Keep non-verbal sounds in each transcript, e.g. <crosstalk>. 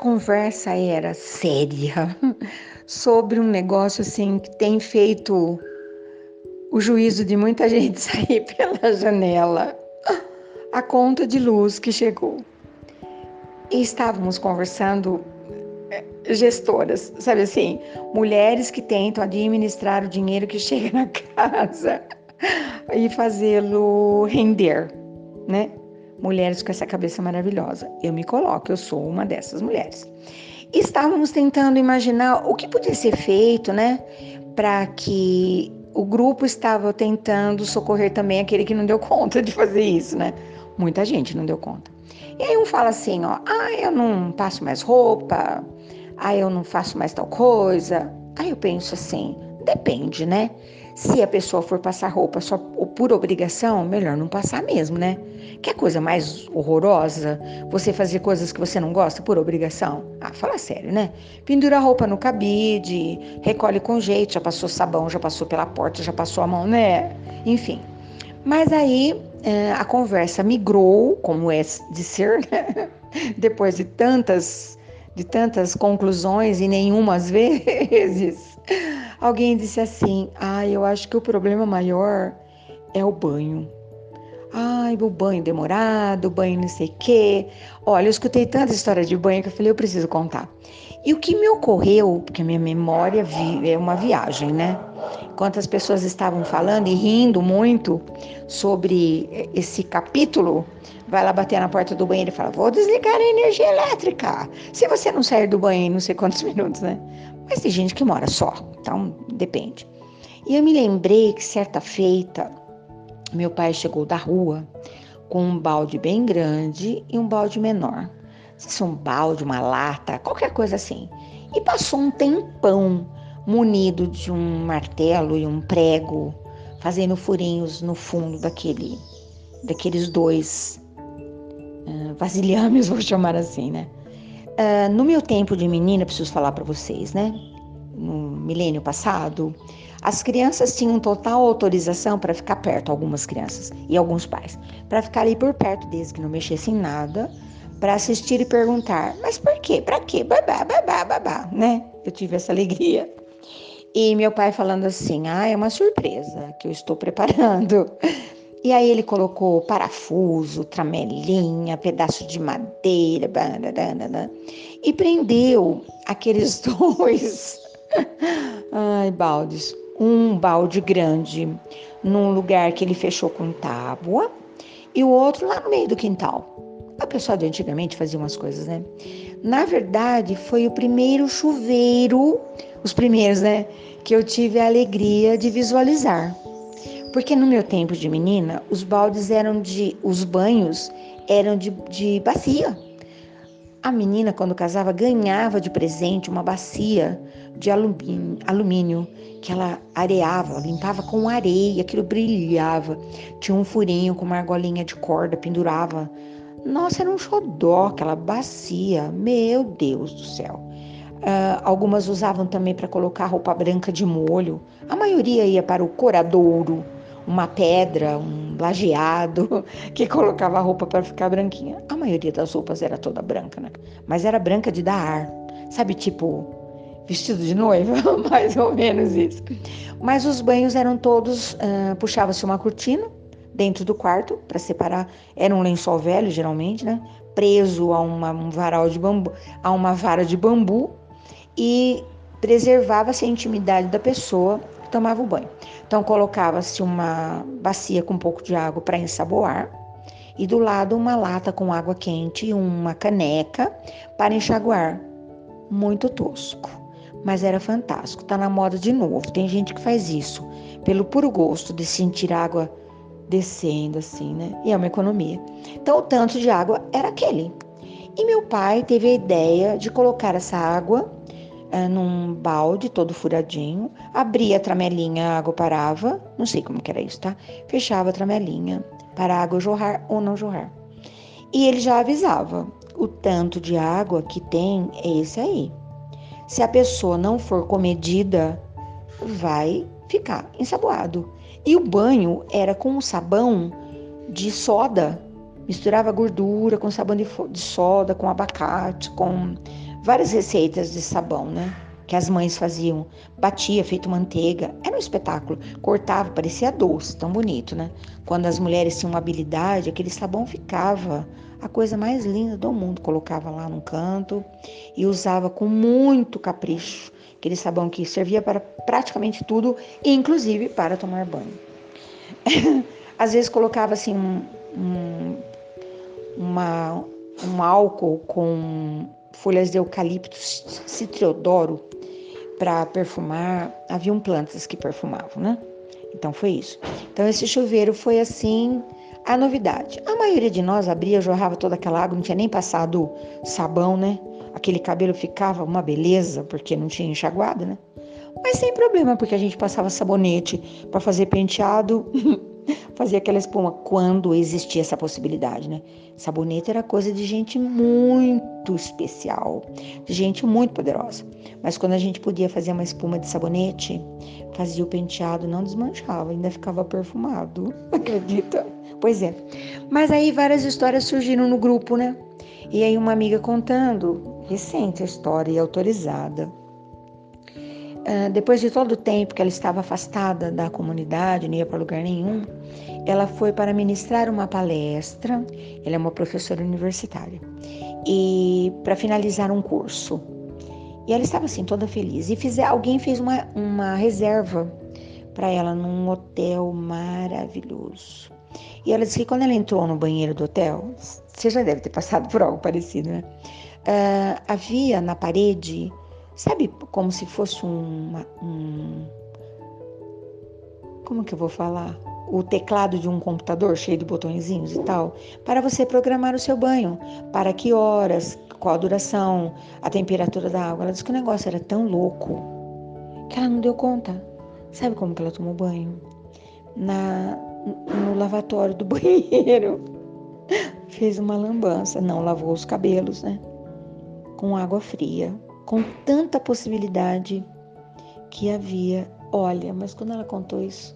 conversa era séria <laughs> sobre um negócio assim que tem feito o juízo de muita <laughs> gente sair pela janela. A conta de luz que chegou. E estávamos conversando é, gestoras, sabe assim, mulheres que tentam administrar o dinheiro que chega na <laughs> casa e fazê-lo render, né? Mulheres com essa cabeça maravilhosa. Eu me coloco, eu sou uma dessas mulheres. Estávamos tentando imaginar o que podia ser feito, né, para que o grupo estava tentando socorrer também aquele que não deu conta de fazer isso, né? Muita gente não deu conta. E aí um fala assim, ó, ah, eu não passo mais roupa, ah, eu não faço mais tal coisa. Aí eu penso assim, depende, né? Se a pessoa for passar roupa só por obrigação, melhor não passar mesmo, né? Que coisa mais horrorosa você fazer coisas que você não gosta por obrigação? Ah, fala sério, né? Pendura a roupa no cabide, recolhe com jeito, já passou sabão, já passou pela porta, já passou a mão, né? Enfim. Mas aí é, a conversa migrou, como é de ser, né? <laughs> depois de tantas, de tantas conclusões e nenhuma às <laughs> vezes, alguém disse assim: Ah, eu acho que o problema maior é o banho. Ai, o banho demorado, o banho não sei o quê. Olha, eu escutei tanta história de banho que eu falei, eu preciso contar. E o que me ocorreu, porque a minha memória é uma viagem, né? Enquanto as pessoas estavam falando e rindo muito sobre esse capítulo, vai lá bater na porta do banheiro e fala: Vou desligar a energia elétrica. Se você não sair do banho em não sei quantos <laughs> minutos, né? Mas tem gente que mora só, então depende. E eu me lembrei que certa feita, meu pai chegou da rua com um balde bem grande e um balde menor se um balde, uma lata, qualquer coisa assim. E passou um tempão munido de um martelo e um prego, fazendo furinhos no fundo daquele, daqueles dois uh, vasilhames, <laughs> vou chamar assim, né? Uh, no meu tempo de menina, preciso falar para vocês, né? No milênio passado, as crianças tinham total autorização para ficar perto, algumas crianças e alguns pais, para ficar ali por perto, desde que não mexessem nada para assistir e perguntar: mas por quê? Para quê? Babá, babá, babá, né? Eu tive essa <laughs> alegria. E meu pai falando assim: ah, é uma surpresa que eu estou preparando. E aí ele colocou parafuso, tramelinha, pedaço de madeira, banana, e prendeu aqueles <laughs> dois ai, baldes. Um balde grande num lugar que ele fechou com tábua e o outro lá no meio do quintal. A pessoa de antigamente fazia umas coisas, né? Na verdade, foi o primeiro chuveiro, os primeiros, né? Que eu tive a alegria de visualizar. Porque no meu tempo de menina, os baldes eram de. os banhos eram de, de bacia. A menina, quando casava, ganhava de presente uma bacia de alumínio, alumínio que ela areava, limpava com areia, aquilo brilhava. Tinha um furinho com uma argolinha de corda, pendurava nossa, era um xodó, aquela bacia. Meu Deus do céu. Uh, algumas usavam também para colocar roupa branca de molho. A maioria ia para o coradouro, uma pedra, um lajeado, <laughs> que colocava a roupa para ficar branquinha. A maioria das roupas era toda branca, né? Mas era branca de dar ar. Sabe, tipo, vestido de noiva? <laughs> Mais ou menos isso. Mas os banhos eram todos, uh, puxava-se uma cortina dentro do quarto para separar. Era um lençol velho, geralmente, né? Preso a uma, um varal de bambu, a uma vara de bambu e preservava-se a intimidade da pessoa tomava o banho. Então colocava-se uma bacia com um pouco de água para ensaboar e do lado uma lata com água quente e uma caneca para enxaguar. Muito tosco, mas era fantástico. Tá na moda de novo. Tem gente que faz isso pelo puro gosto de sentir água descendo assim, né? E é uma economia. Então o tanto de água era aquele. E meu pai teve a ideia de colocar essa água é, num balde todo furadinho, abria a tramelinha, a água parava, não sei como que era isso, tá? Fechava a tramelinha para a água jorrar ou não jorrar. E ele já avisava: o tanto de água que tem é esse aí. Se a pessoa não for comedida, vai ficar ensaboado. E o banho era com um sabão de soda. Misturava gordura com sabão de, de soda, com abacate, com várias receitas de sabão, né? Que as mães faziam. Batia, feito manteiga. Era um espetáculo. Cortava, parecia doce, tão bonito, né? Quando as mulheres tinham uma habilidade, aquele sabão ficava a coisa mais linda do mundo. Colocava lá num canto e usava com muito capricho. Aquele sabão que servia para praticamente tudo, inclusive para tomar banho. <laughs> Às vezes colocava assim um, um, uma, um álcool com folhas de eucalipto citriodoro para perfumar. Haviam plantas que perfumavam, né? Então foi isso. Então esse chuveiro foi assim a novidade. A maioria de nós abria, jorrava toda aquela água, não tinha nem passado sabão, né? Aquele cabelo ficava uma beleza porque não tinha enxaguado, né? Mas sem problema, porque a gente passava sabonete para fazer penteado <laughs> fazia aquela espuma quando existia essa possibilidade, né? Sabonete era coisa de gente muito especial, de gente muito poderosa. Mas quando a gente podia fazer uma espuma de sabonete, fazia o penteado, não desmanchava, ainda ficava perfumado. <laughs> Acredita? Pois é. Mas aí várias histórias surgiram no grupo, né? E aí uma amiga contando, recente a história e autorizada, depois de todo o tempo que ela estava afastada da comunidade, não ia para lugar nenhum, ela foi para ministrar uma palestra. Ela é uma professora universitária e para finalizar um curso. E ela estava assim toda feliz. E fizer, alguém fez uma, uma reserva para ela num hotel maravilhoso. E ela disse que quando ela entrou no banheiro do hotel, você já deve ter passado por algo parecido, né? Uh, havia na parede Sabe como se fosse uma, um. Como que eu vou falar? O teclado de um computador cheio de botõezinhos e tal, para você programar o seu banho. Para que horas, qual a duração, a temperatura da água. Ela disse que o negócio era tão louco que ela não deu conta. Sabe como que ela tomou banho? Na, no lavatório do <laughs> banheiro. Fez uma lambança, não lavou os cabelos, né? Com água fria com tanta possibilidade que havia. Olha, mas quando ela contou isso,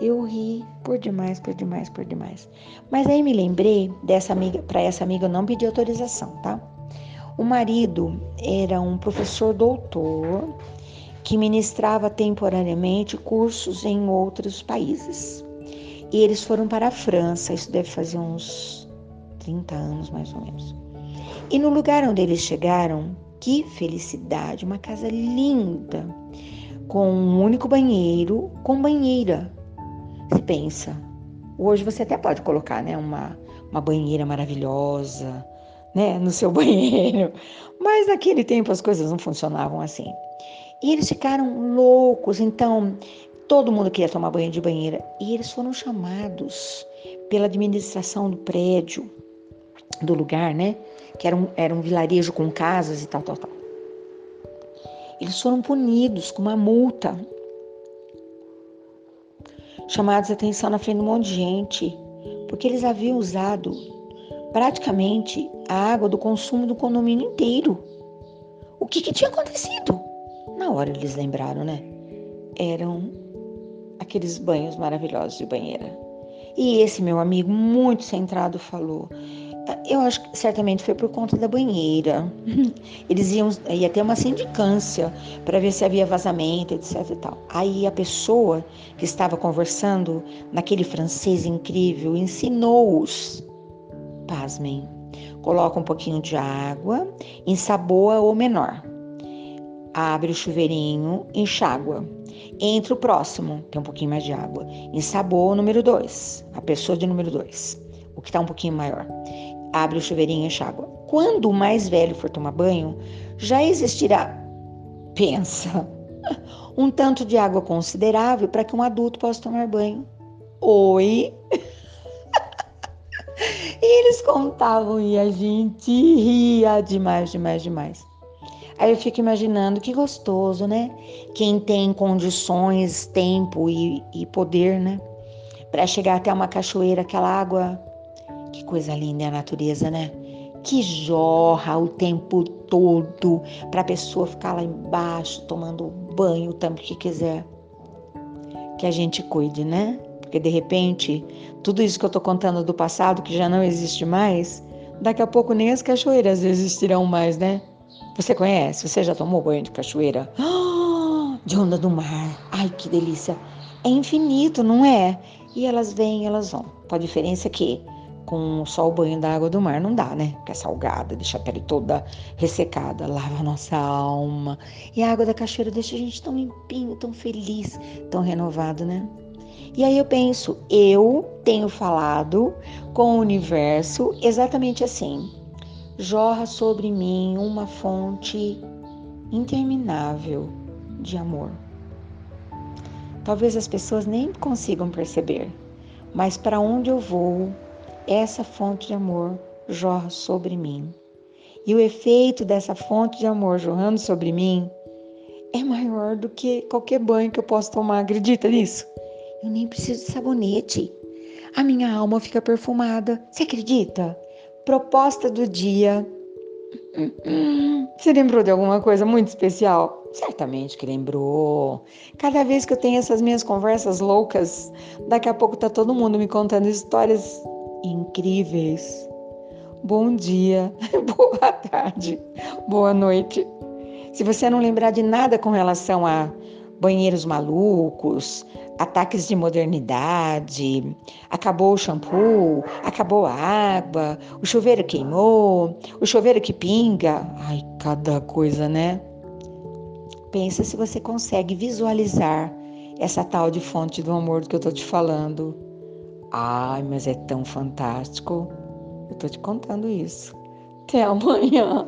eu ri por demais, por demais, por demais. Mas aí me lembrei dessa amiga, para essa amiga eu não pedi autorização, tá? O marido era um professor doutor que ministrava temporariamente cursos em outros países. E eles foram para a França, isso deve fazer uns 30 anos mais ou menos. E no lugar onde eles chegaram, que felicidade! Uma casa linda, com um único banheiro, com banheira. Se pensa, hoje você até pode colocar, né, uma, uma banheira maravilhosa, né, no seu <laughs> banheiro. Mas naquele tempo as coisas não funcionavam assim. E eles ficaram loucos, então todo mundo queria tomar banho de banheira. E eles foram chamados pela administração do prédio, do lugar, né? Que era um, era um vilarejo com casas e tal, tal, tal. Eles foram punidos com uma multa, chamados a atenção na frente de um monte de gente, porque eles haviam usado praticamente a água do consumo do condomínio inteiro. O que, que tinha acontecido? Na hora eles lembraram, né? Eram aqueles banhos maravilhosos de banheira. E esse meu amigo, muito centrado, falou: eu acho que certamente foi por conta da banheira. <laughs> Eles iam ia ter uma sindicância para ver se havia vazamento, etc e tal. Aí a pessoa que estava conversando naquele francês incrível ensinou-os. Pasmem. Coloca um pouquinho de água, ensaboa o menor. Abre o chuveirinho, enxágua. Entra o próximo, tem um pouquinho mais de água. Ensaboa o número 2, a pessoa de número 2, o que está um pouquinho maior abre o chuveirinho e enche água. Quando o mais velho for tomar banho, já existirá, pensa, <laughs> um tanto de água considerável para que um adulto possa tomar banho. Oi? <laughs> e eles contavam e a gente ria demais, demais, demais. Aí eu fico imaginando que gostoso, né? Quem tem condições, tempo e, e poder, né? Para chegar até uma cachoeira, aquela água que coisa linda é a natureza, né? Que jorra o tempo todo para a pessoa ficar lá embaixo tomando banho o tempo que quiser. Que a gente cuide, né? Porque de repente, tudo isso que eu tô contando do passado, que já não existe mais, daqui a pouco nem as cachoeiras existirão mais, né? Você conhece? Você já tomou banho de cachoeira? <gasps> De onda do mar. Ai, que delícia. É infinito, não é? E elas vêm, elas vão. A diferença que com só o banho da água do mar não dá, né? Porque é salgada, deixa a pele toda ressecada, lava a nossa alma. E a água da cachoeira deixa a gente tão limpinho, tão feliz, tão renovado, né? E aí eu penso, eu tenho falado com o universo exatamente assim jorra sobre mim uma fonte interminável de amor. Talvez as pessoas nem consigam perceber, mas para onde eu vou, essa fonte de amor jorra sobre mim. E o efeito dessa fonte de amor jorrando sobre mim é maior do que qualquer banho que eu possa tomar. Acredita nisso? Eu nem preciso de sabonete. A minha alma fica perfumada. Você acredita? Proposta do dia. Você lembrou de alguma coisa muito especial? Certamente que lembrou. Cada vez que eu tenho essas minhas conversas loucas, daqui a pouco tá todo mundo me contando histórias incríveis. Bom dia, <laughs> boa tarde, boa noite. Se você não lembrar de nada com relação a banheiros malucos, ataques de modernidade, acabou o shampoo, acabou a água, o chuveiro queimou, o chuveiro que pinga. Ai, cada coisa, né? Pensa se você consegue visualizar essa tal de fonte do amor do que eu tô te falando. Ai, mas é tão fantástico. Eu tô te contando isso. Até amanhã.